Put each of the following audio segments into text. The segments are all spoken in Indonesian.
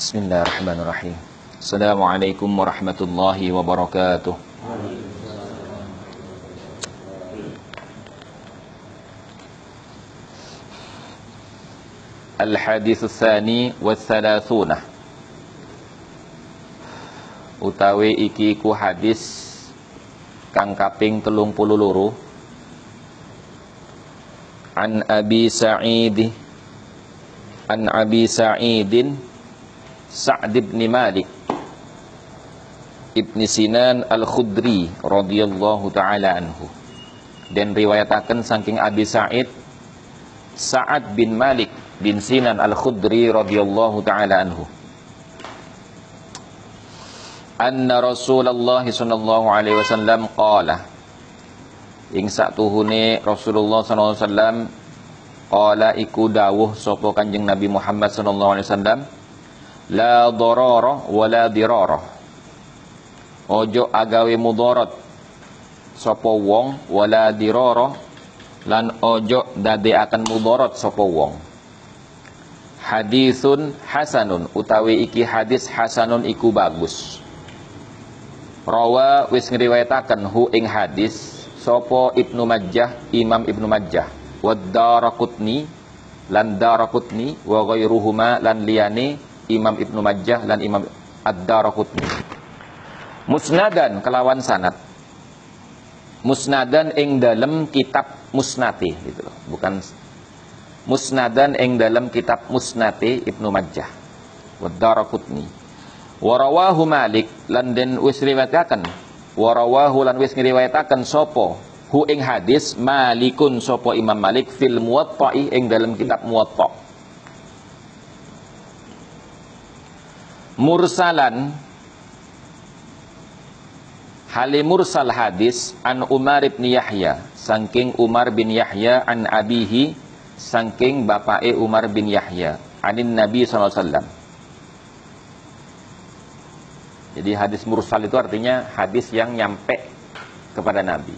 Bismillahirrahmanirrahim. Assalamualaikum warahmatullahi wabarakatuh. Al-hadis tsani wa thalathuna Utawi iki ku hadis kang kaping telung puluh loro An Abi Sa'id An Abi Sa'idin Sa'd bin Malik Ibni Sinan Al-Khudri radhiyallahu taala anhu dan riwayataken saking Abi Sa'id Sa'ad bin Malik bin Sinan Al-Khudri radhiyallahu taala anhu. Anna Rasulullah sallallahu alaihi wasallam qala Ing satuhune Rasulullah sallallahu alaihi wasallam qala iku dawuh sapa Kanjeng Nabi Muhammad sallallahu alaihi wasallam la darara wa la dirara Ojo agawe mudarat sapa wong wala dirara lan ojo dade akan mudarat sapa wong. Hadisun hasanun utawi iki hadis hasanun iku bagus. Rawa wis ngriwayataken hu ing hadis sapa Ibnu Majah Imam Ibnu Majah. Wa Daraqutni lan Daraqutni wa ghairuhuma lan liyane Imam Ibnu Majah lan Imam Ad-Daraqutni. Musnadan kelawan sanad. Musnadan ing dalem kitab musnati gitu loh. Bukan musnadan ing dalam kitab Musnati Ibnu Majah. Wa Daraqutni wa rawahu Malik lan den wis riwayataken. Wa rawahu lan wis ngriwayataken sapa? Hu ing hadis Malikun sapa Imam Malik fil Muwatta'i ing dalam kitab Muwatta mursalan. Hali mursal hadis an Umar bin Yahya saking Umar bin Yahya an abihi saking bapake Umar bin Yahya anin Nabi SAW jadi hadis mursal itu artinya hadis yang nyampe kepada Nabi.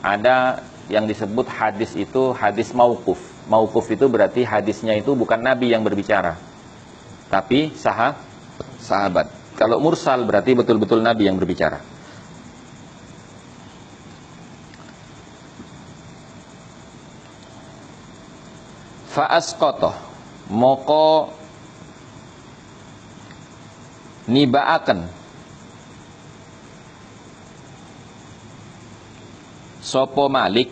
Ada yang disebut hadis itu hadis maukuf maukuf itu berarti hadisnya itu bukan Nabi yang berbicara. Tapi sah sahabat. Kalau mursal berarti betul-betul Nabi yang berbicara. Fa'asqata moko nibaaken. Sopo Malik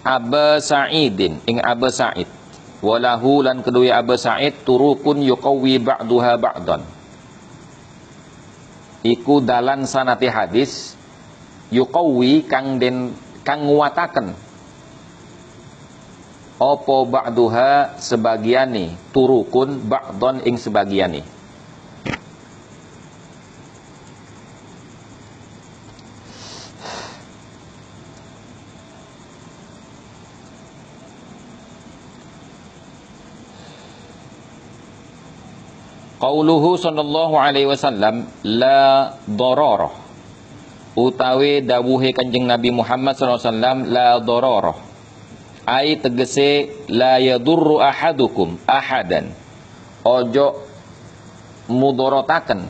Aba Sa'idin ing Aba Sa'id. Walahu lan kedua Aba Sa'id turukun yuqawi ba'duha ba'dan iku dalan sanati hadis yuqawi kang den kang nguataken. Opo ba'duha sebagiani turukun ba'don ing sebagiani Qauluhu sallallahu alaihi wasallam la dararah. Utawi dawuhe Kanjeng Nabi Muhammad sallallahu alaihi wasallam la dararah. Ai tegese la yadurru ahadukum ahadan. Ojo mudorotaken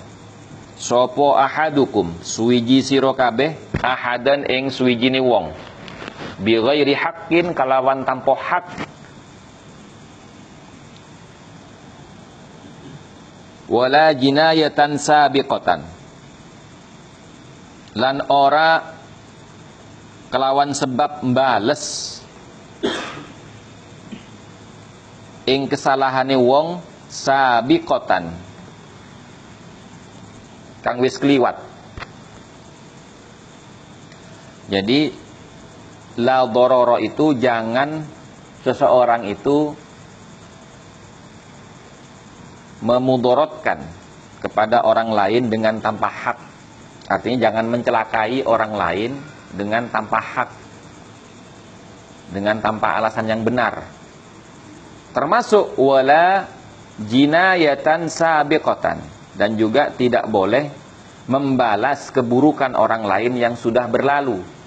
sopo ahadukum? Suwiji sira kabeh ahadan ing suwijine wong. Bi ghairi haqqin kalawan tanpa hak wala jinayatan sabiqatan. Lan ora kelawan sebab mbales. Ing kesalahane wong sabiqatan. Kang wis kliwat. Jadi la dororo itu jangan seseorang itu memudorotkan kepada orang lain dengan tanpa hak. Artinya jangan mencelakai orang lain dengan tanpa hak. Dengan tanpa alasan yang benar. Termasuk wala jinayatan sabiqatan. Dan juga tidak boleh membalas keburukan orang lain yang sudah berlalu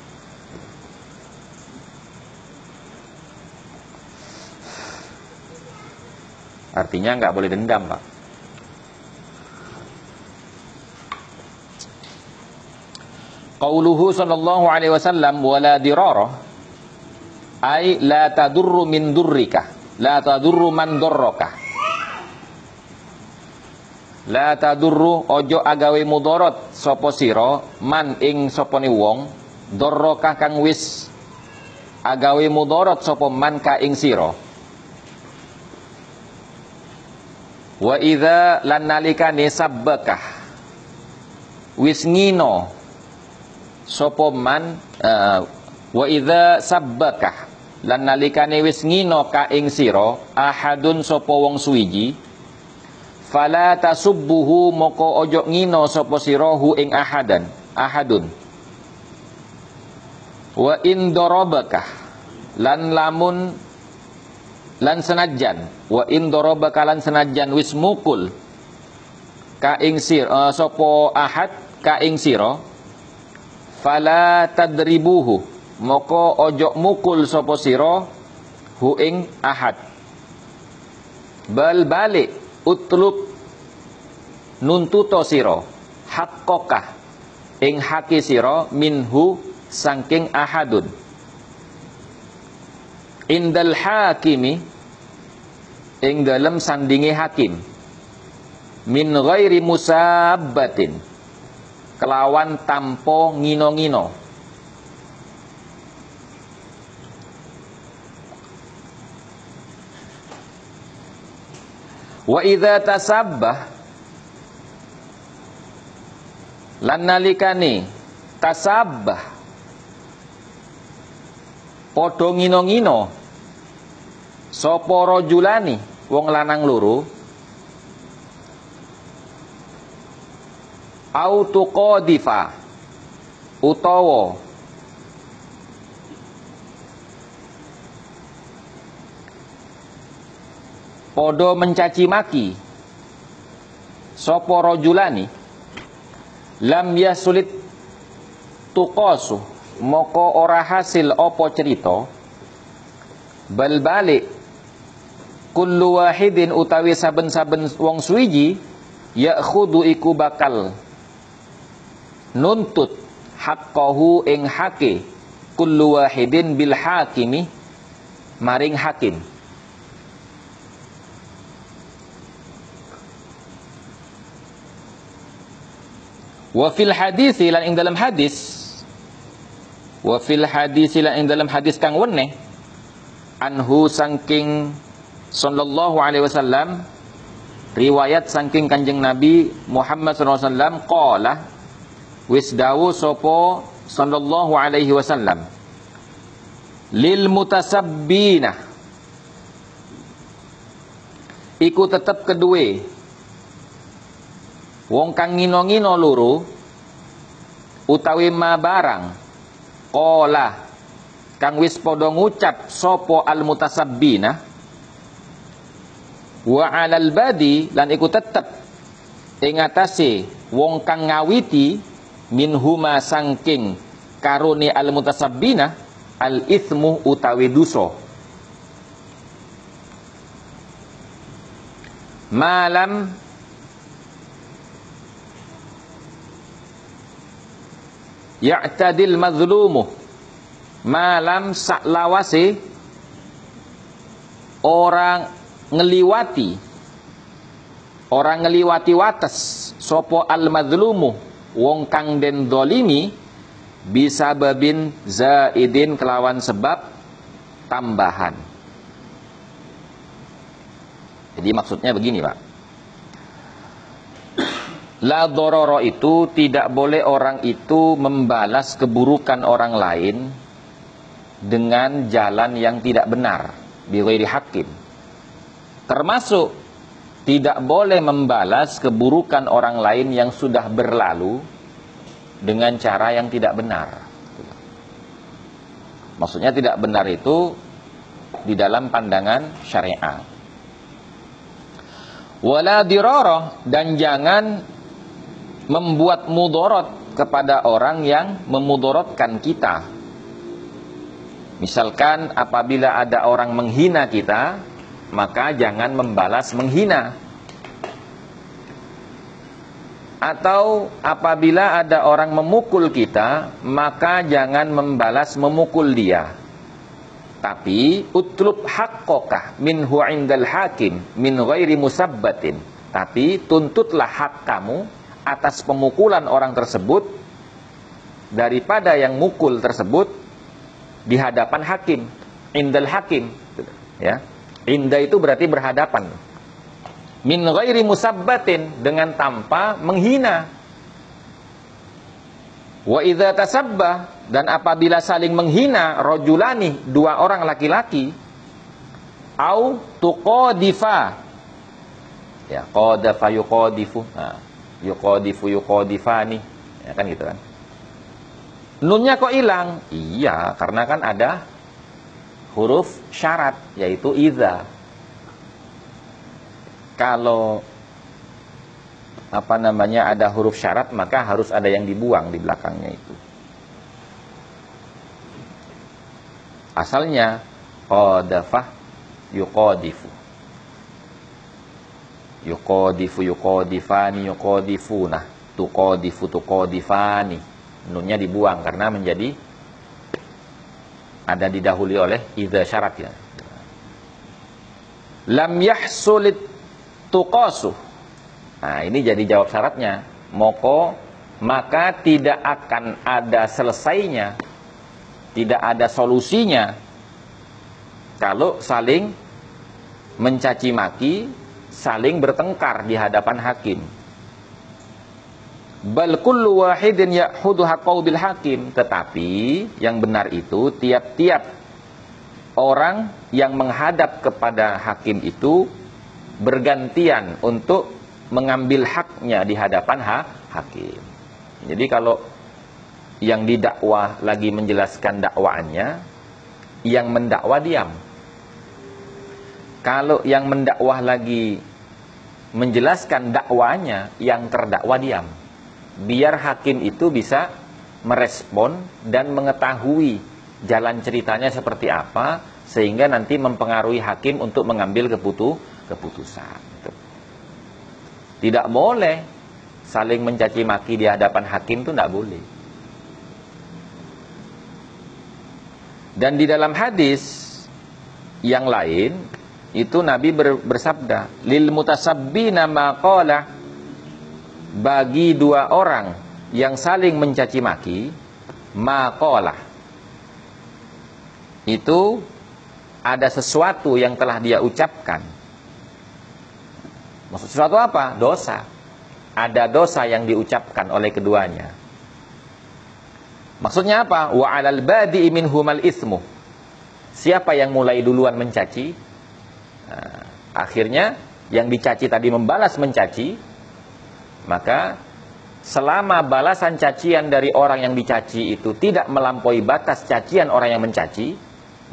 Artinya nggak boleh dendam, Pak. Qauluhu sallallahu alaihi wasallam wala dirarah ai la tadurru min durrika la tadurru man dorroka la tadurru ojo agawe mudorot sopo siro man ing soponi wong dorroka kang wis agawe mudorot sopo man ka ing siro wa idza lan nalikane sabbakah wis ngino. Sapa man uh, wa idza sabbaka lan nalikane wis ngino ka ing sira ahadun sapa wong suwiji. Fala tasubbuhu moko ojo ngino sapa sira hu ing ahadan ahadun. Wa in darabaka lan lamun lan senajan wa in darabaka lan senajan wis mukul. Ka ing sir uh, sapa ahad ka ing sira fala tadribuhu. Moko ojo mukul sapa sira hu ing ahad. Bal balik utlub nuntuto sira haqqaka ing haki sira minhu saking ahadun. Indal hakimi ing dalam sandingi hakim. Min ghairi musabbatin. Kelawan tampo ngino-ngino. Wa idza tasabbah lan nalikane tasabbah padha ngino-ngino sapa rajulani wong lanang loro autuqadifa utawa podo mencaci maki sapa rajulani lam yasulit tuqasu moko ora hasil opo cerita bal balik kullu wahidin utawi saben-saben wong suwiji ya'khudhu iku bakal nuntut haqqahu ing hake kullu wahidin bil hakimi maring hakim. Wa fil hadis lan ing dalam hadis wa fil hadis lan ing dalam hadis kang wene anhu sangking sallallahu alaihi wasallam riwayat sangking kanjeng Nabi Muhammad SAW qala wis dawu sapa sallallahu alaihi wasallam lil mutasabbina iku tetep kedue wong kang ngino-ngino loro utawi ma barang qala kang wis padha ngucap sapa al mutasabbina wa alal badi lan iku tetep ing atase wong kang ngawiti min huma sangking karuni al mutasabbina al ithmu utawi duso. Malam ya'tadil mazlumu malam saklawase orang ngeliwati orang ngeliwati wates sopo al mazlumu wong kang den dolimi bisa babin zaidin kelawan sebab tambahan. Jadi maksudnya begini Pak. La dororo itu tidak boleh orang itu membalas keburukan orang lain dengan jalan yang tidak benar. Biwiri hakim. Termasuk tidak boleh membalas keburukan orang lain yang sudah berlalu dengan cara yang tidak benar. Maksudnya tidak benar itu di dalam pandangan syariat. Wala diroroh dan jangan membuat mudorot kepada orang yang memudorotkan kita. Misalkan apabila ada orang menghina kita, maka jangan membalas menghina. Atau apabila ada orang memukul kita, maka jangan membalas memukul dia. Tapi utlub haqqokah minhu indal hakim min ghairi musabbatin. Tapi tuntutlah hak kamu atas pemukulan orang tersebut daripada yang mukul tersebut di hadapan hakim, indal hakim, ya. Inda itu berarti berhadapan. Min ghairi musabbatin dengan tanpa menghina. Wa idza tasabbah dan apabila saling menghina rajulani dua orang laki-laki au tuqadifa. Ya qadafa yuqadifu. Nah, yuqadifu yuqadifani. Ya kan gitu kan. Nunnya kok hilang? Iya karena kan ada huruf syarat yaitu idza kalau apa namanya ada huruf syarat maka harus ada yang dibuang di belakangnya itu. Asalnya qadafah yuqadifu. Yuqadifu yuqadifani yuqadifuna. Tuqadifu tuqadifani. Nunnya dibuang karena menjadi ada didahului oleh idza syarat ya. Lam yahsulit tuqasuh. Nah, ini jadi jawab syaratnya. Moko maka tidak akan ada selesainya, tidak ada solusinya kalau saling mencaci maki, saling bertengkar di hadapan hakim. Bal kullu wahidin ya'hudu haqqau bil hakim, tetapi yang benar itu tiap-tiap orang yang menghadap kepada hakim itu bergantian untuk mengambil haknya di hadapan ha hakim. Jadi kalau yang didakwah lagi menjelaskan dakwaannya, yang mendakwa diam. Kalau yang mendakwah lagi menjelaskan dakwanya, yang terdakwa diam. Biar hakim itu bisa merespon dan mengetahui jalan ceritanya seperti apa sehingga nanti mempengaruhi hakim untuk mengambil keputusan keputusan. Tidak boleh saling mencaci maki di hadapan hakim itu tidak boleh. Dan di dalam hadis yang lain itu Nabi bersabda, lil mutasabbina maqala bagi dua orang yang saling mencaci maki maqala itu ada sesuatu yang telah dia ucapkan Maksud sesuatu apa? Dosa. Ada dosa yang diucapkan oleh keduanya. Maksudnya apa? Wa 'alal badi'i minhumal ismu. Siapa yang mulai duluan mencaci? Nah, akhirnya yang dicaci tadi membalas mencaci, maka selama balasan cacian dari orang yang dicaci itu tidak melampaui batas cacian orang yang mencaci,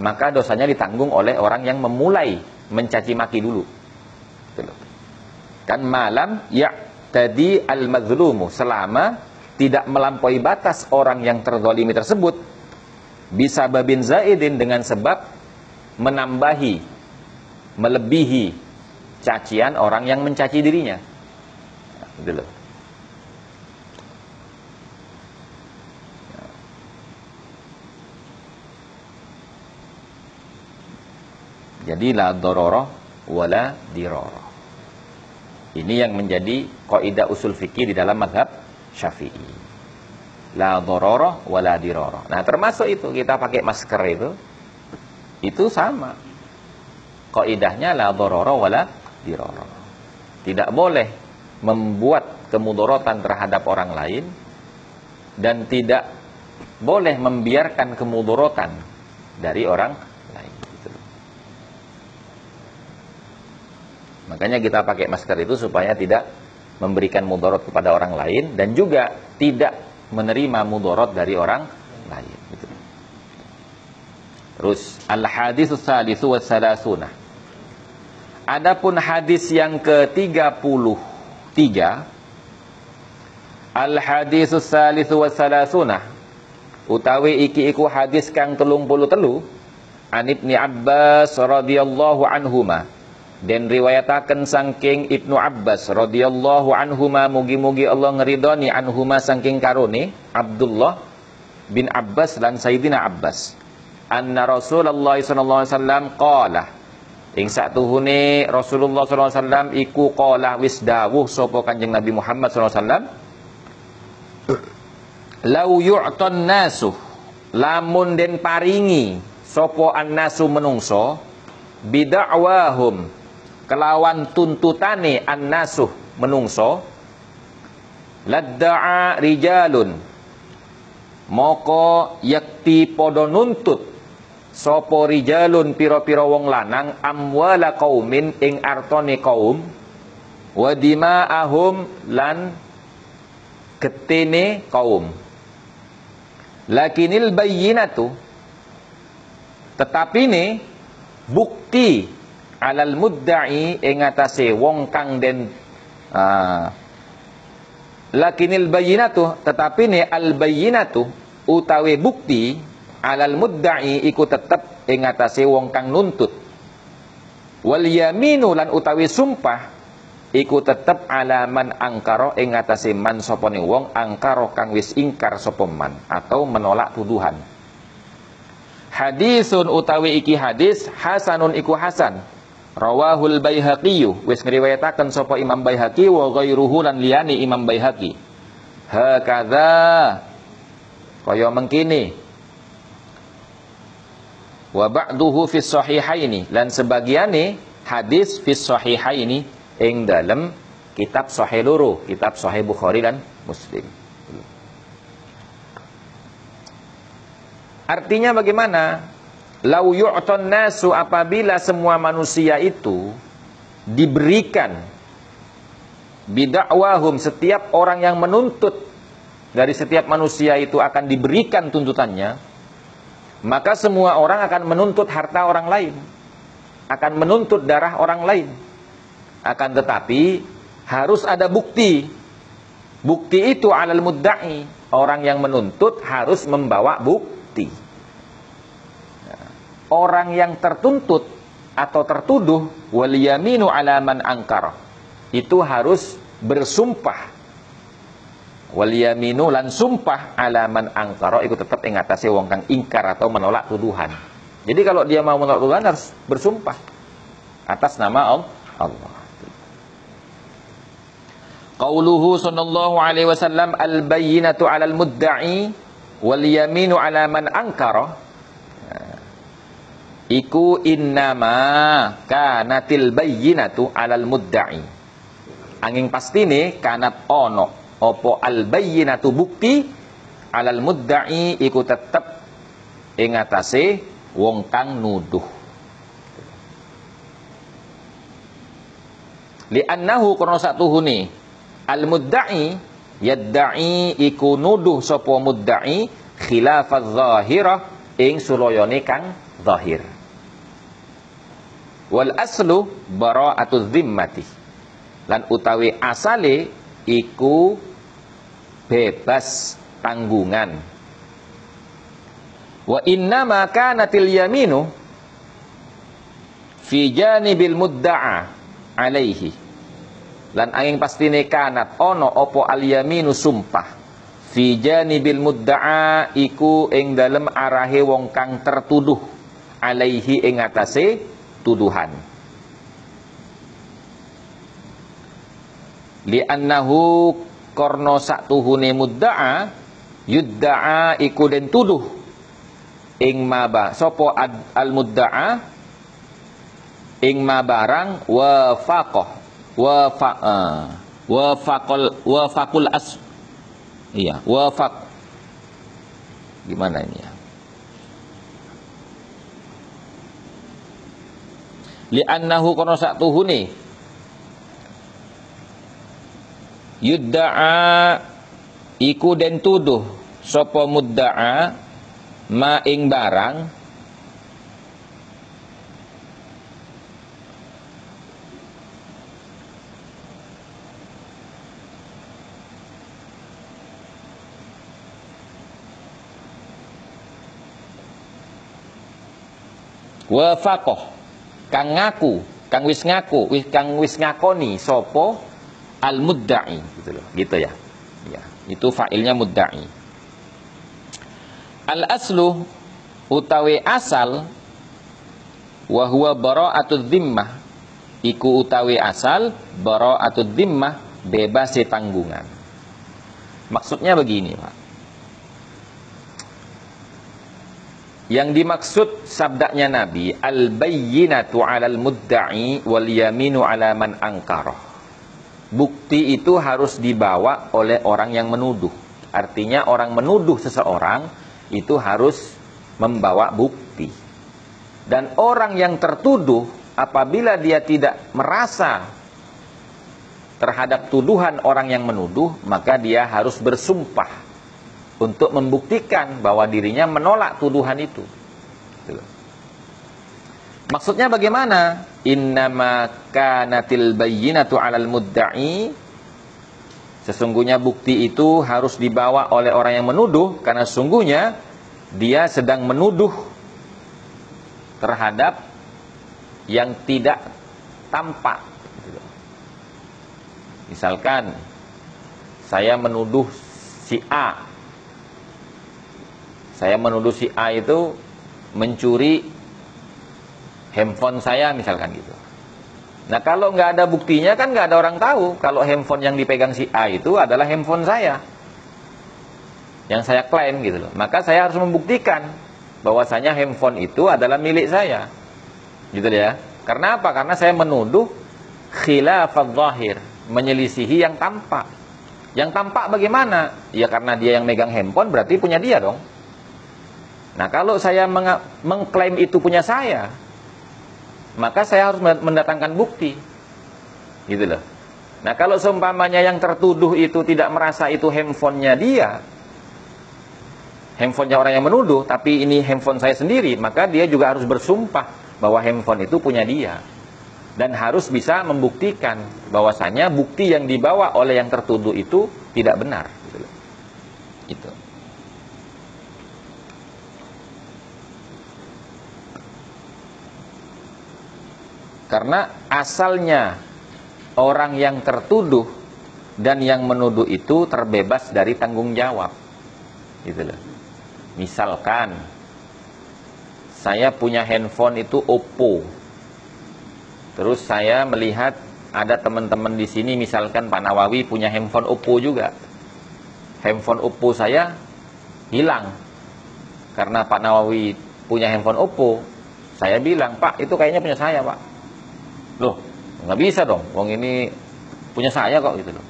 maka dosanya ditanggung oleh orang yang memulai mencaci maki dulu. Betul kan malam ya tadi al-mazlumu selama tidak melampaui batas orang yang terzalimi tersebut bisa babin zaidin dengan sebab menambahi melebihi cacian orang yang mencaci dirinya gitu Jadi la dororoh wala diroroh. Ini yang menjadi kaidah usul fikih di dalam madhab syafi'i. La dororoh wa la diroroh. Nah termasuk itu kita pakai masker itu. Itu sama. Kaidahnya la dororoh wa la diroroh. Tidak boleh membuat kemudorotan terhadap orang lain. Dan tidak boleh membiarkan kemudorotan dari orang Makanya kita pakai masker itu supaya tidak memberikan mudorot kepada orang lain dan juga tidak menerima mudorot dari orang lain. Gitu. Terus al-hadis salisu wa salasuna. Adapun hadis yang ke-33 Al-hadis salisu wa salasuna. Utawi iki iku hadis kang telung puluh telu An Ibni Abbas radhiyallahu anhuma. Dan riwayataken saking Ibnu Abbas radhiyallahu anhuma mugi-mugi Allah ngeridoni anhuma saking karone Abdullah bin Abbas dan Sayyidina Abbas. Anna Rasulullah sallallahu alaihi wasallam qala ing satuhune Rasulullah wasallam iku qala wis dawuh sapa Kanjeng Nabi Muhammad wasallam. Lau yu'ton nasu lamun den paringi sapa annasu menungso bid'awahum kelawan tuntutane annasuh menungso ladda'a rijalun moko yakti podo nuntut sopo rijalun piro-piro wong lanang amwala kaumin ing artone kaum wa dima'ahum lan ketene kaum. Lakinil bayyinatu tetapi ne bukti alal mudda'i ing atase wong kang den uh, lakinil bayyinatu tetapi ne al bayyinatu utawi bukti alal mudda'i iku tetep ing atase wong kang nuntut wal yaminu lan utawi sumpah iku tetep alaman angkaro ing atase man sapa wong angkaro kang wis ingkar sapa man atau menolak tuduhan hadisun utawi iki hadis hasanun iku hasan Rawahul Baihaqi wis ngriwayataken sapa Imam Baihaqi wa ghairuhu lan liyani Imam Baihaqi. Hakadha kaya mengkini. Wa ba'duhu fi sahihaini lan sebagiane hadis fi sahihaini ing dalem kitab sahih loro, kitab sahih Bukhari dan Muslim. Artinya bagaimana? Lau yu'ton nasu apabila semua manusia itu diberikan bidakwahum setiap orang yang menuntut dari setiap manusia itu akan diberikan tuntutannya maka semua orang akan menuntut harta orang lain. Akan menuntut darah orang lain. Akan tetapi harus ada bukti. Bukti itu alal mudda'i. Orang yang menuntut harus membawa bukti. Orang yang tertuntut atau tertuduh waliyaminu alaman angkar itu harus bersumpah waliyaminu lan sumpah alaman angkar itu tetap ingatasi wong kang ingkar atau menolak tuduhan. Jadi kalau dia mau menolak tuduhan harus bersumpah atas nama Allah. Qauluhu sallallahu alaihi wasallam al-bayyinatu 'alal mudda'i wal yaminu 'ala man ankara iku innama kanatil bayyinatu alal mudda'i. Angin pastine kanat ono opo al bayyinatu bukti alal mudda'i iku tetep ing atase wong kang nuduh. Li annahu kono satuhune al mudda'i yadda'i iku nuduh sapa mudda'i khilafaz zahirah ing suloyone kang zahir. Wal aslu bara'atu zimmati. Lan utawi asale iku bebas tanggungan. Wa inna ma kanatil yaminu fi janibil mudda'a alaihi. Lan angin pastine kanat. Ono opo al yaminu sumpah. Fi janibil mudda'a iku ing dalem arahe wong kang tertuduh alaihi ing atase tuduhan. Li'annahu korno saktuhune mudda'a yudda'a iku den tuduh. Ing maba sopo al mudda'a ing ma barang wa faqah wa fa wa faqal wa faqul as iya wa faq gimana ini ya? Li'annahu kono sak yudda'a iku den tuduh sapa mudda'a ma ing barang. Wa faqah kang ngaku kang wis ngaku wis kang wis ngakoni sopo al mudda'i gitu loh. Gitu ya. Ya itu fa'ilnya mudda'i. Al aslu utawi asal wa huwa bara'atud dhimmah. Iku utawi asal bara'atud dhimmah bebas tanggungan. Maksudnya begini Pak. Yang dimaksud sabdanya Nabi, al-bayyinatu 'alal mudda'i wal yaminu 'ala man angkarah. Bukti itu harus dibawa oleh orang yang menuduh. Artinya orang menuduh seseorang itu harus membawa bukti. Dan orang yang tertuduh apabila dia tidak merasa terhadap tuduhan orang yang menuduh, maka dia harus bersumpah untuk membuktikan bahwa dirinya menolak tuduhan itu. Maksudnya bagaimana? Innama kanatil bayyinatu 'alal mudda'i Sesungguhnya bukti itu harus dibawa oleh orang yang menuduh karena sungguhnya dia sedang menuduh terhadap yang tidak tampak. Misalkan saya menuduh si A saya menuduh si A itu mencuri handphone saya misalkan gitu. Nah kalau nggak ada buktinya kan nggak ada orang tahu kalau handphone yang dipegang si A itu adalah handphone saya. Yang saya klaim gitu loh. Maka saya harus membuktikan bahwasanya handphone itu adalah milik saya. Gitu ya. Karena apa? Karena saya menuduh khilafat zahir, menyelisihi yang tampak. Yang tampak bagaimana? Ya karena dia yang megang handphone berarti punya dia dong. Nah kalau saya mengklaim itu punya saya, maka saya harus mendatangkan bukti. Gitu loh. Nah kalau seumpamanya yang tertuduh itu tidak merasa itu handphonenya dia, handphonenya orang yang menuduh, tapi ini handphone saya sendiri, maka dia juga harus bersumpah bahwa handphone itu punya dia. Dan harus bisa membuktikan bahwasanya bukti yang dibawa oleh yang tertuduh itu tidak benar. Gitu loh. Itu. Karena asalnya orang yang tertuduh dan yang menuduh itu terbebas dari tanggung jawab. Gitu loh. Misalkan saya punya handphone itu Oppo. Terus saya melihat ada teman-teman di sini misalkan Pak Nawawi punya handphone Oppo juga. Handphone Oppo saya hilang. Karena Pak Nawawi punya handphone Oppo, saya bilang, "Pak, itu kayaknya punya saya, Pak." Loh, nggak bisa dong. Wong ini punya saya kok gitu loh.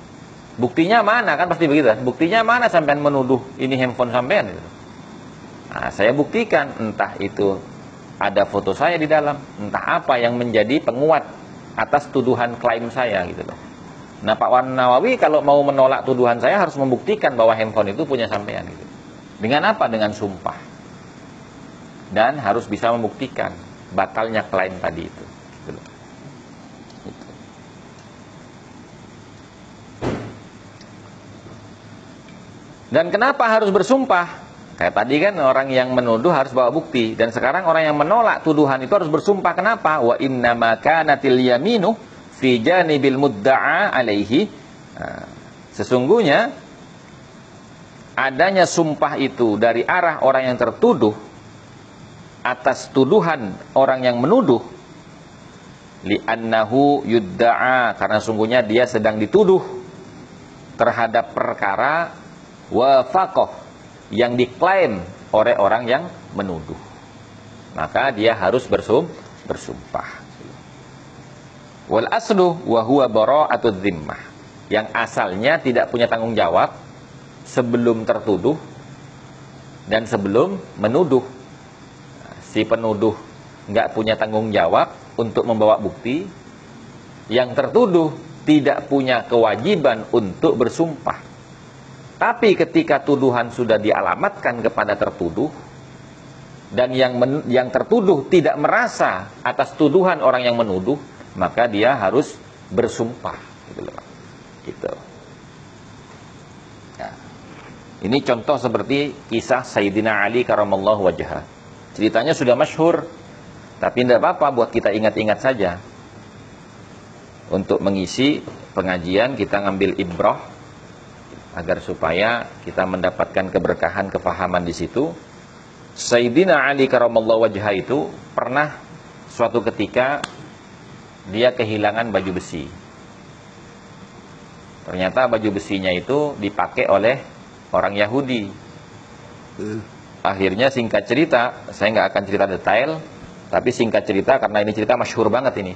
Buktinya mana kan pasti begitu kan? Buktinya mana sampean menuduh ini handphone sampean gitu. Nah, saya buktikan entah itu ada foto saya di dalam, entah apa yang menjadi penguat atas tuduhan klaim saya gitu loh. Nah Pak Wan Nawawi kalau mau menolak tuduhan saya harus membuktikan bahwa handphone itu punya sampean gitu. Dengan apa? Dengan sumpah. Dan harus bisa membuktikan batalnya klaim tadi itu. Dan kenapa harus bersumpah? Kayak tadi kan orang yang menuduh harus bawa bukti dan sekarang orang yang menolak tuduhan itu harus bersumpah kenapa? Wa inna ma kanatil yaminu fi janibil mudda'a alaihi. Nah, sesungguhnya adanya sumpah itu dari arah orang yang tertuduh atas tuduhan orang yang menuduh li'annahu yudda'a karena sungguhnya dia sedang dituduh terhadap perkara wafaqah yang diklaim oleh orang yang menuduh. Maka dia harus bersum, bersumpah. Wal aslu wa huwa bara'atud dhimmah. Yang asalnya tidak punya tanggung jawab sebelum tertuduh dan sebelum menuduh. Si penuduh nggak punya tanggung jawab untuk membawa bukti. Yang tertuduh tidak punya kewajiban untuk bersumpah tapi ketika tuduhan sudah dialamatkan kepada tertuduh dan yang men, yang tertuduh tidak merasa atas tuduhan orang yang menuduh, maka dia harus bersumpah gitu. Ya. Ini contoh seperti kisah Sayyidina Ali karamallahu wajah. Ceritanya sudah masyhur, tapi tidak apa-apa buat kita ingat-ingat saja. untuk mengisi pengajian kita ngambil ibrah agar supaya kita mendapatkan keberkahan kefahaman di situ. Sayyidina Ali karamallahu wajah itu pernah suatu ketika dia kehilangan baju besi. Ternyata baju besinya itu dipakai oleh orang Yahudi. Akhirnya singkat cerita, saya nggak akan cerita detail, tapi singkat cerita karena ini cerita masyhur banget ini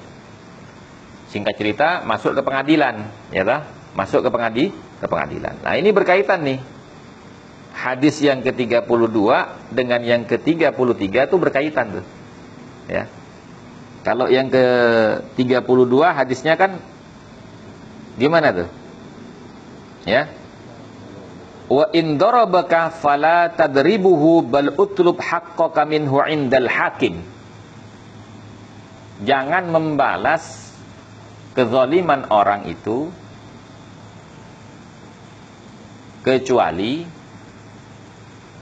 singkat cerita masuk ke pengadilan ya tak? Masuk ke pengadi ke pengadilan. Nah ini berkaitan nih. Hadis yang ke-32 dengan yang ke-33 itu berkaitan tuh. Ya. Kalau yang ke-32 hadisnya kan gimana tuh? Ya. Wa in darabaka fala tadribuhu bal utlub haqqaka minhu indal hakim. Jangan membalas kezaliman orang itu kecuali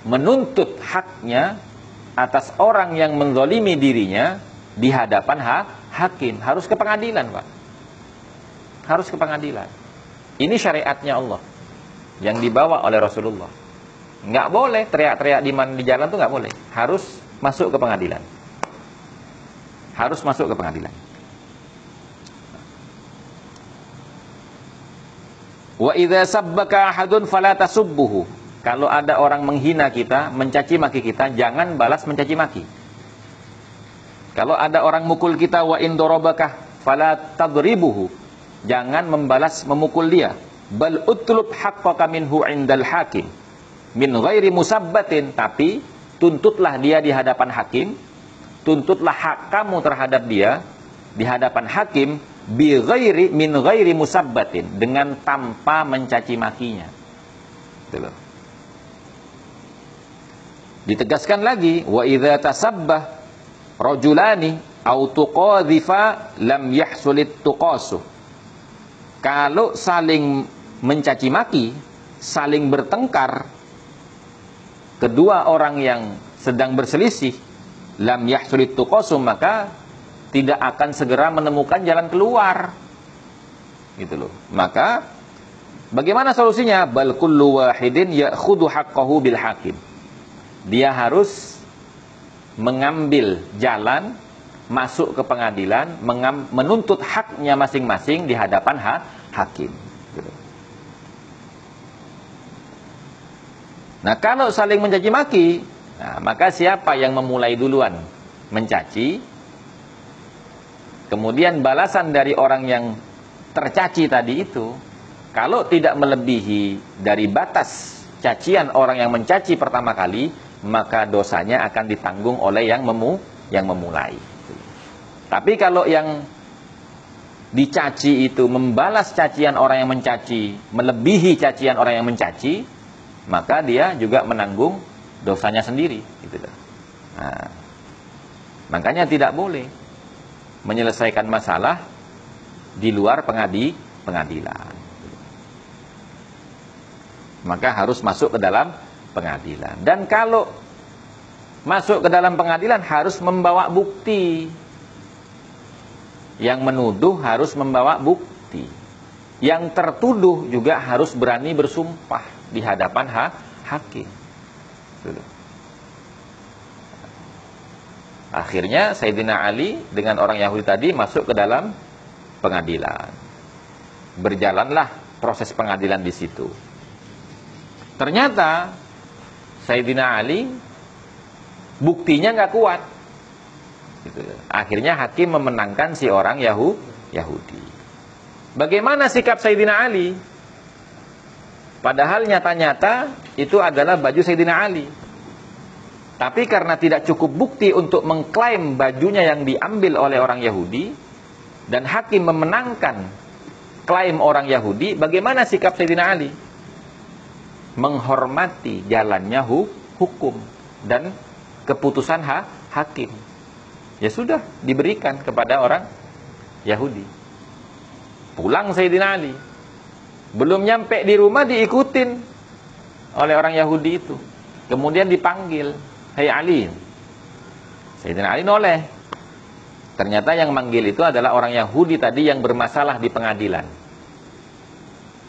menuntut haknya atas orang yang menzalimi dirinya di hadapan ha hakim. Harus ke pengadilan pak. Harus ke pengadilan. Ini syariatnya Allah yang dibawa oleh Rasulullah. Nggak boleh teriak-teriak di mana di jalan tuh nggak boleh. Harus masuk ke pengadilan. Harus masuk ke pengadilan Wa idza sabbaka ahadun fala tasubbuhu. Kalau ada orang menghina kita, mencaci maki kita, jangan balas mencaci maki. Kalau ada orang mukul kita wa in fala tadribuhu. Jangan membalas memukul dia. Bal utlub haqqaka minhu indal hakim. Min ghairi musabbatin, tapi tuntutlah dia di hadapan hakim, tuntutlah hak kamu terhadap dia di hadapan hakim bi ghairi min ghairi musabbatin dengan tanpa mencaci makinya. Gitu Ditegaskan lagi wa idza tasabbah rajulani au tuqadhifa lam yahsulit tuqasu. Kalau saling mencaci maki, saling bertengkar kedua orang yang sedang berselisih lam yahsulit tuqasu maka tidak akan segera menemukan jalan keluar. Gitu loh. Maka bagaimana solusinya? Bal kullu wahidin ya'khudhu haqqahu bil hakim. Dia harus mengambil jalan masuk ke pengadilan menuntut haknya masing-masing di hadapan ha hakim. Gitu. Nah kalau saling mencaci maki, nah, maka siapa yang memulai duluan mencaci, Kemudian balasan dari orang yang tercaci tadi itu, kalau tidak melebihi dari batas cacian orang yang mencaci pertama kali, maka dosanya akan ditanggung oleh yang memu yang memulai. Tapi kalau yang dicaci itu membalas cacian orang yang mencaci, melebihi cacian orang yang mencaci, maka dia juga menanggung dosanya sendiri. Gitu nah, makanya tidak boleh menyelesaikan masalah di luar pengadi pengadilan. Maka harus masuk ke dalam pengadilan. Dan kalau masuk ke dalam pengadilan harus membawa bukti. Yang menuduh harus membawa bukti. Yang tertuduh juga harus berani bersumpah di hadapan ha hakim. Akhirnya Sayyidina Ali dengan orang Yahudi tadi masuk ke dalam pengadilan. Berjalanlah proses pengadilan di situ. Ternyata Sayyidina Ali buktinya nggak kuat. Gitu. Akhirnya hakim memenangkan si orang Yahu, Yahudi. Bagaimana sikap Sayyidina Ali? Padahal nyata-nyata itu adalah baju Sayyidina Ali. Tapi karena tidak cukup bukti untuk mengklaim bajunya yang diambil oleh orang Yahudi dan hakim memenangkan klaim orang Yahudi, bagaimana sikap Sayyidina Ali? Menghormati jalannya hukum dan keputusan ha hakim. Ya sudah diberikan kepada orang Yahudi. Pulang Sayyidina Ali. Belum nyampe di rumah diikutin oleh orang Yahudi itu. Kemudian dipanggil, Hai Ali Sayyidina Ali noleh Ternyata yang manggil itu adalah orang Yahudi tadi yang bermasalah di pengadilan.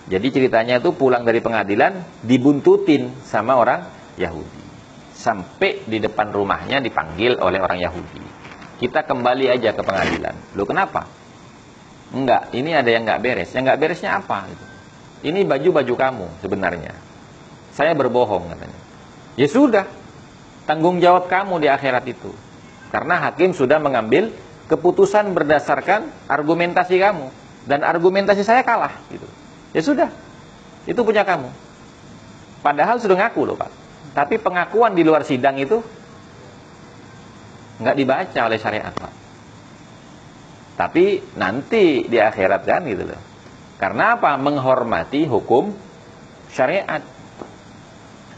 Jadi ceritanya itu pulang dari pengadilan dibuntutin sama orang Yahudi. Sampai di depan rumahnya dipanggil oleh orang Yahudi. Kita kembali aja ke pengadilan. Loh kenapa? Enggak, ini ada yang enggak beres. Yang enggak beresnya apa? Ini baju-baju kamu sebenarnya. Saya berbohong katanya. Ya sudah, tanggung jawab kamu di akhirat itu. Karena hakim sudah mengambil keputusan berdasarkan argumentasi kamu dan argumentasi saya kalah gitu. Ya sudah. Itu punya kamu. Padahal sudah ngaku loh, Pak. Tapi pengakuan di luar sidang itu nggak dibaca oleh syariat, Pak. Tapi nanti di akhirat kan gitu loh. Karena apa? Menghormati hukum syariat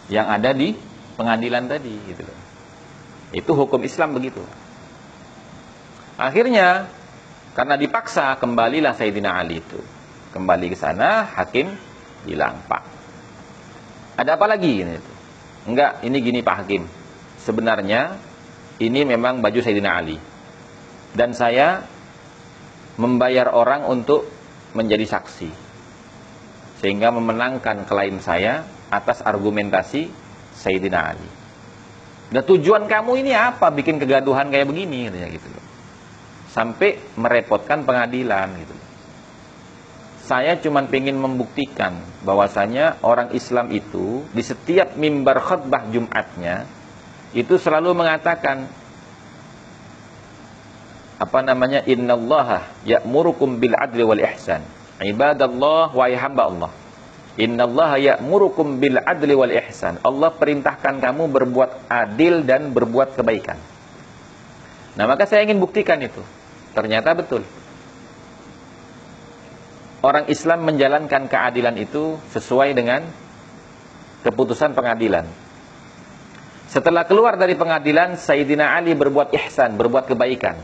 yang ada di pengadilan tadi gitu loh. Itu hukum Islam begitu. Akhirnya karena dipaksa kembalilah Sayyidina Ali itu. Kembali ke sana, hakim bilang, "Pak, ada apa lagi ini? Enggak, ini gini Pak Hakim. Sebenarnya ini memang baju Sayyidina Ali. Dan saya membayar orang untuk menjadi saksi. Sehingga memenangkan klaim saya atas argumentasi Sayyidina Ali. Dan tujuan kamu ini apa bikin kegaduhan kayak begini gitu loh sampai merepotkan pengadilan gitu. Saya cuma ingin membuktikan bahwasanya orang Islam itu di setiap mimbar khutbah Jumatnya itu selalu mengatakan apa namanya innallaha ya'murukum bil adli wal ihsan ibadallah wa hamba Allah innallaha ya'murukum bil adli wal ihsan Allah perintahkan kamu berbuat adil dan berbuat kebaikan nah maka saya ingin buktikan itu Ternyata betul. Orang Islam menjalankan keadilan itu sesuai dengan keputusan pengadilan. Setelah keluar dari pengadilan, Sayyidina Ali berbuat ihsan, berbuat kebaikan.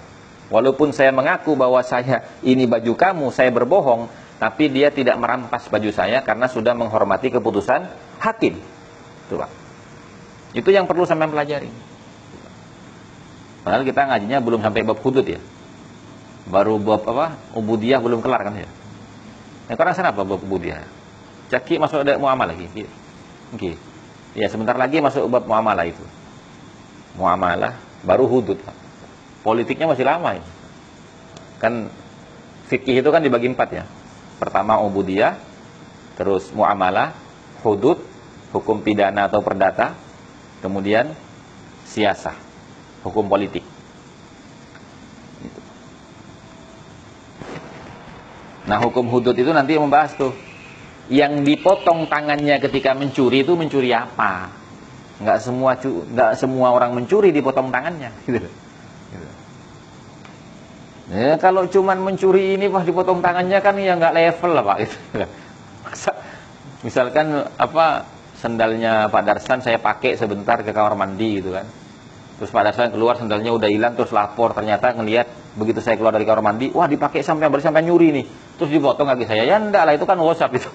Walaupun saya mengaku bahwa saya ini baju kamu, saya berbohong, tapi dia tidak merampas baju saya karena sudah menghormati keputusan hakim. Itu, Pak. Itu yang perlu sampai pelajari. Padahal kita ngajinya belum sampai bab hudud ya. Baru bab apa? Ubudiyah belum kelar kan ya? Nah, karena sana apa bab ubudiyah? Caki masuk ada muamalah lagi? Oke. Okay. ya sebentar lagi masuk bab muamalah itu. Muamalah baru hudud politiknya masih lama ini. Kan fikih itu kan dibagi empat ya pertama ubudiyah terus muamalah hudud hukum pidana atau perdata kemudian siasah hukum politik Nah hukum hudud itu nanti membahas tuh yang dipotong tangannya ketika mencuri itu mencuri apa? Nggak semua nggak semua orang mencuri dipotong tangannya. Gitu. gitu. Ya, kalau cuman mencuri ini pas dipotong tangannya kan ya nggak level lah pak. Gitu. Masa, misalkan apa sendalnya Pak Darsan saya pakai sebentar ke kamar mandi gitu kan. Terus Pak Darsan keluar sendalnya udah hilang terus lapor ternyata ngelihat begitu saya keluar dari kamar mandi, wah dipakai sampai sampai sampai nyuri nih. Terus dipotong kaki saya. Ya enggak lah itu kan WhatsApp itu.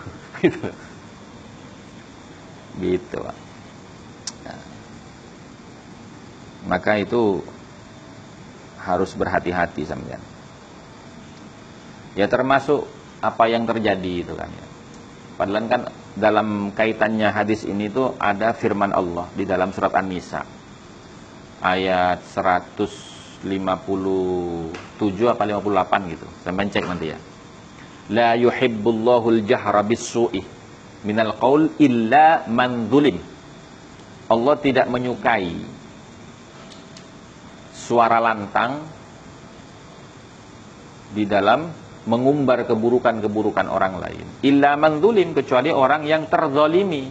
gitu. Gitu, Pak. Nah. Maka itu harus berhati-hati sampean. Ya termasuk apa yang terjadi itu kan ya. Padahal kan dalam kaitannya hadis ini tuh ada firman Allah di dalam surat An-Nisa ayat 100 57 apa 58 gitu. Sampai cek nanti ya. La yuhibbullahu al-jahra bis-su'i minal qaul illa man zulim. Allah tidak menyukai suara lantang di dalam mengumbar keburukan-keburukan orang lain. Illa man zulim kecuali orang yang terzolimi.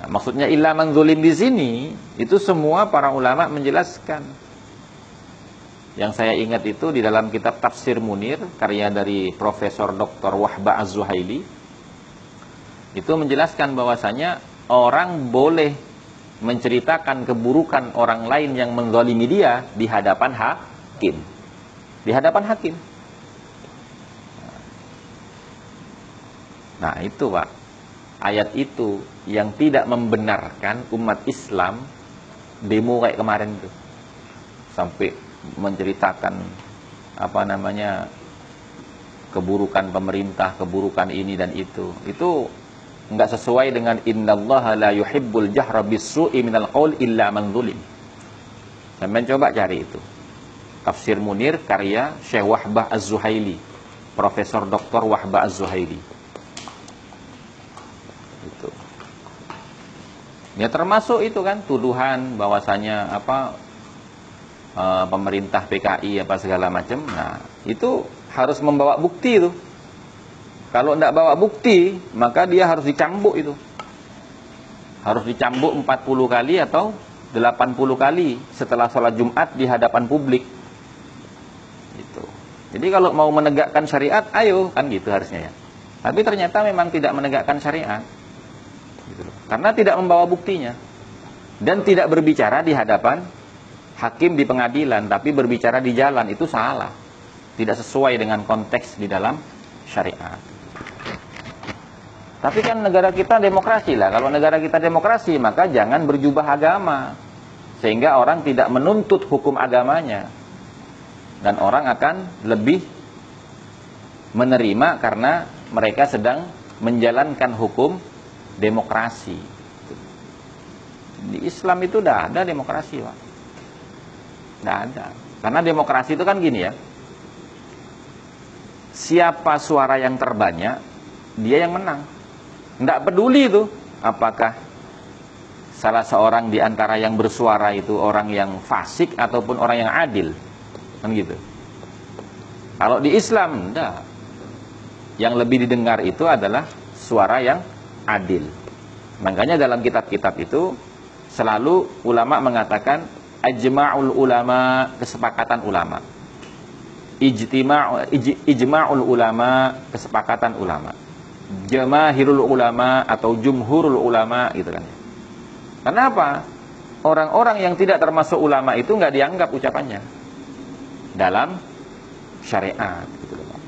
Nah, maksudnya illa man zulim di sini itu semua para ulama menjelaskan yang saya ingat itu di dalam kitab Tafsir Munir karya dari Profesor Dr. Wahba Az-Zuhaili itu menjelaskan bahwasanya orang boleh menceritakan keburukan orang lain yang menzalimi dia di hadapan hakim. Di hadapan hakim. Nah, itu Pak. Ayat itu yang tidak membenarkan umat Islam demo kayak kemarin itu. Sampai menceritakan apa namanya keburukan pemerintah, keburukan ini dan itu. Itu enggak sesuai dengan innallaha la yuhibbul jahra bisu'i minal qaul illa man zulim. Sampai coba cari itu. Tafsir Munir karya Syekh Wahbah Az-Zuhaili, Profesor Dr. Wahbah Az-Zuhaili. Itu. Ya termasuk itu kan tuduhan bahwasanya apa uh, pemerintah PKI apa segala macam. Nah, itu harus membawa bukti itu. Kalau tidak bawa bukti, maka dia harus dicambuk itu. Harus dicambuk 40 kali atau 80 kali setelah sholat Jumat di hadapan publik. Gitu. Jadi kalau mau menegakkan syariat, ayo kan gitu harusnya ya. Tapi ternyata memang tidak menegakkan syariat. Gitu Karena tidak membawa buktinya. Dan tidak berbicara di hadapan hakim di pengadilan, tapi berbicara di jalan itu salah tidak sesuai dengan konteks di dalam syariat. Tapi kan negara kita demokrasi lah. Kalau negara kita demokrasi, maka jangan berjubah agama. Sehingga orang tidak menuntut hukum agamanya. Dan orang akan lebih menerima karena mereka sedang menjalankan hukum demokrasi. Di Islam itu tidak ada demokrasi, Pak. Tidak ada. Karena demokrasi itu kan gini ya siapa suara yang terbanyak, dia yang menang. Tidak peduli itu apakah salah seorang di antara yang bersuara itu orang yang fasik ataupun orang yang adil. Kan gitu. Kalau di Islam, enggak. Yang lebih didengar itu adalah suara yang adil. Makanya dalam kitab-kitab itu selalu ulama mengatakan ajma'ul ulama, kesepakatan ulama ijtima' ijma'ul ulama kesepakatan ulama jamaahirul ulama atau jumhurul ulama gitu kan. Kenapa? Orang-orang yang tidak termasuk ulama itu nggak dianggap ucapannya. Dalam syariat gitu loh.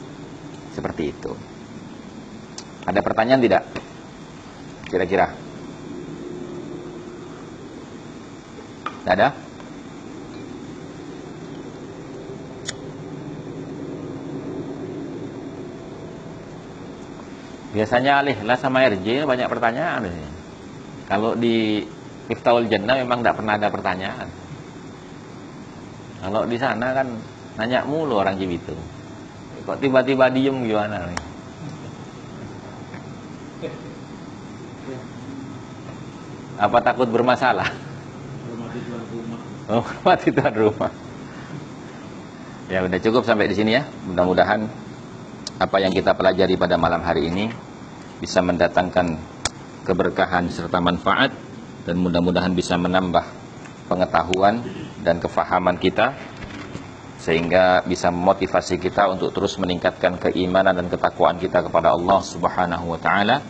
Seperti itu. Ada pertanyaan tidak? Kira-kira. Tidak ada Biasanya alih lah sama RJ banyak pertanyaan. Kalau di Iftaul Jannah memang tidak pernah ada pertanyaan. Kalau di sana kan nanya mulu orang Cibitung. Kok tiba-tiba diem gimana nih? Apa takut bermasalah? Oh, mati tuan rumah. Ya udah cukup sampai di sini ya. Mudah-mudahan apa yang kita pelajari pada malam hari ini bisa mendatangkan keberkahan serta manfaat dan mudah-mudahan bisa menambah pengetahuan dan kefahaman kita sehingga bisa memotivasi kita untuk terus meningkatkan keimanan dan ketakwaan kita kepada Allah Subhanahu wa taala.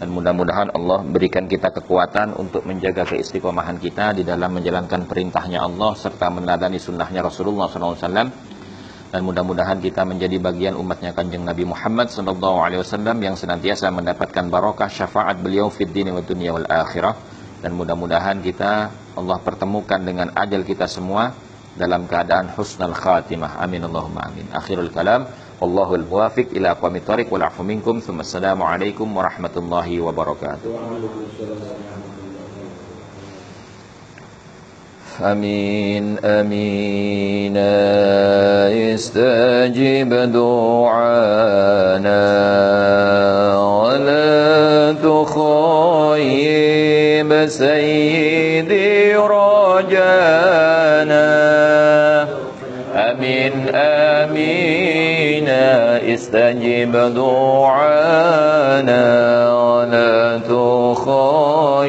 Dan mudah-mudahan Allah berikan kita kekuatan untuk menjaga keistiqomahan kita di dalam menjalankan perintahnya Allah serta meneladani sunnahnya Rasulullah SAW dan mudah-mudahan kita menjadi bagian umatnya kanjeng Nabi Muhammad sallallahu alaihi wasallam yang senantiasa mendapatkan barokah syafaat beliau fid dini wa dunya wal akhirah. Dan mudah-mudahan kita Allah pertemukan dengan ajal kita semua dalam keadaan husnul khatimah. Amin Allahumma amin. Akhirul kalam. Wallahu al-muwafiq ila aqwamit thoriq wal afu minkum. Assalamu alaikum warahmatullahi wabarakatuh أمين أمين. استجب دعانا. ولا تخيب سيدي رجانا. أمين أمين. استجب دعانا. ولا تخيب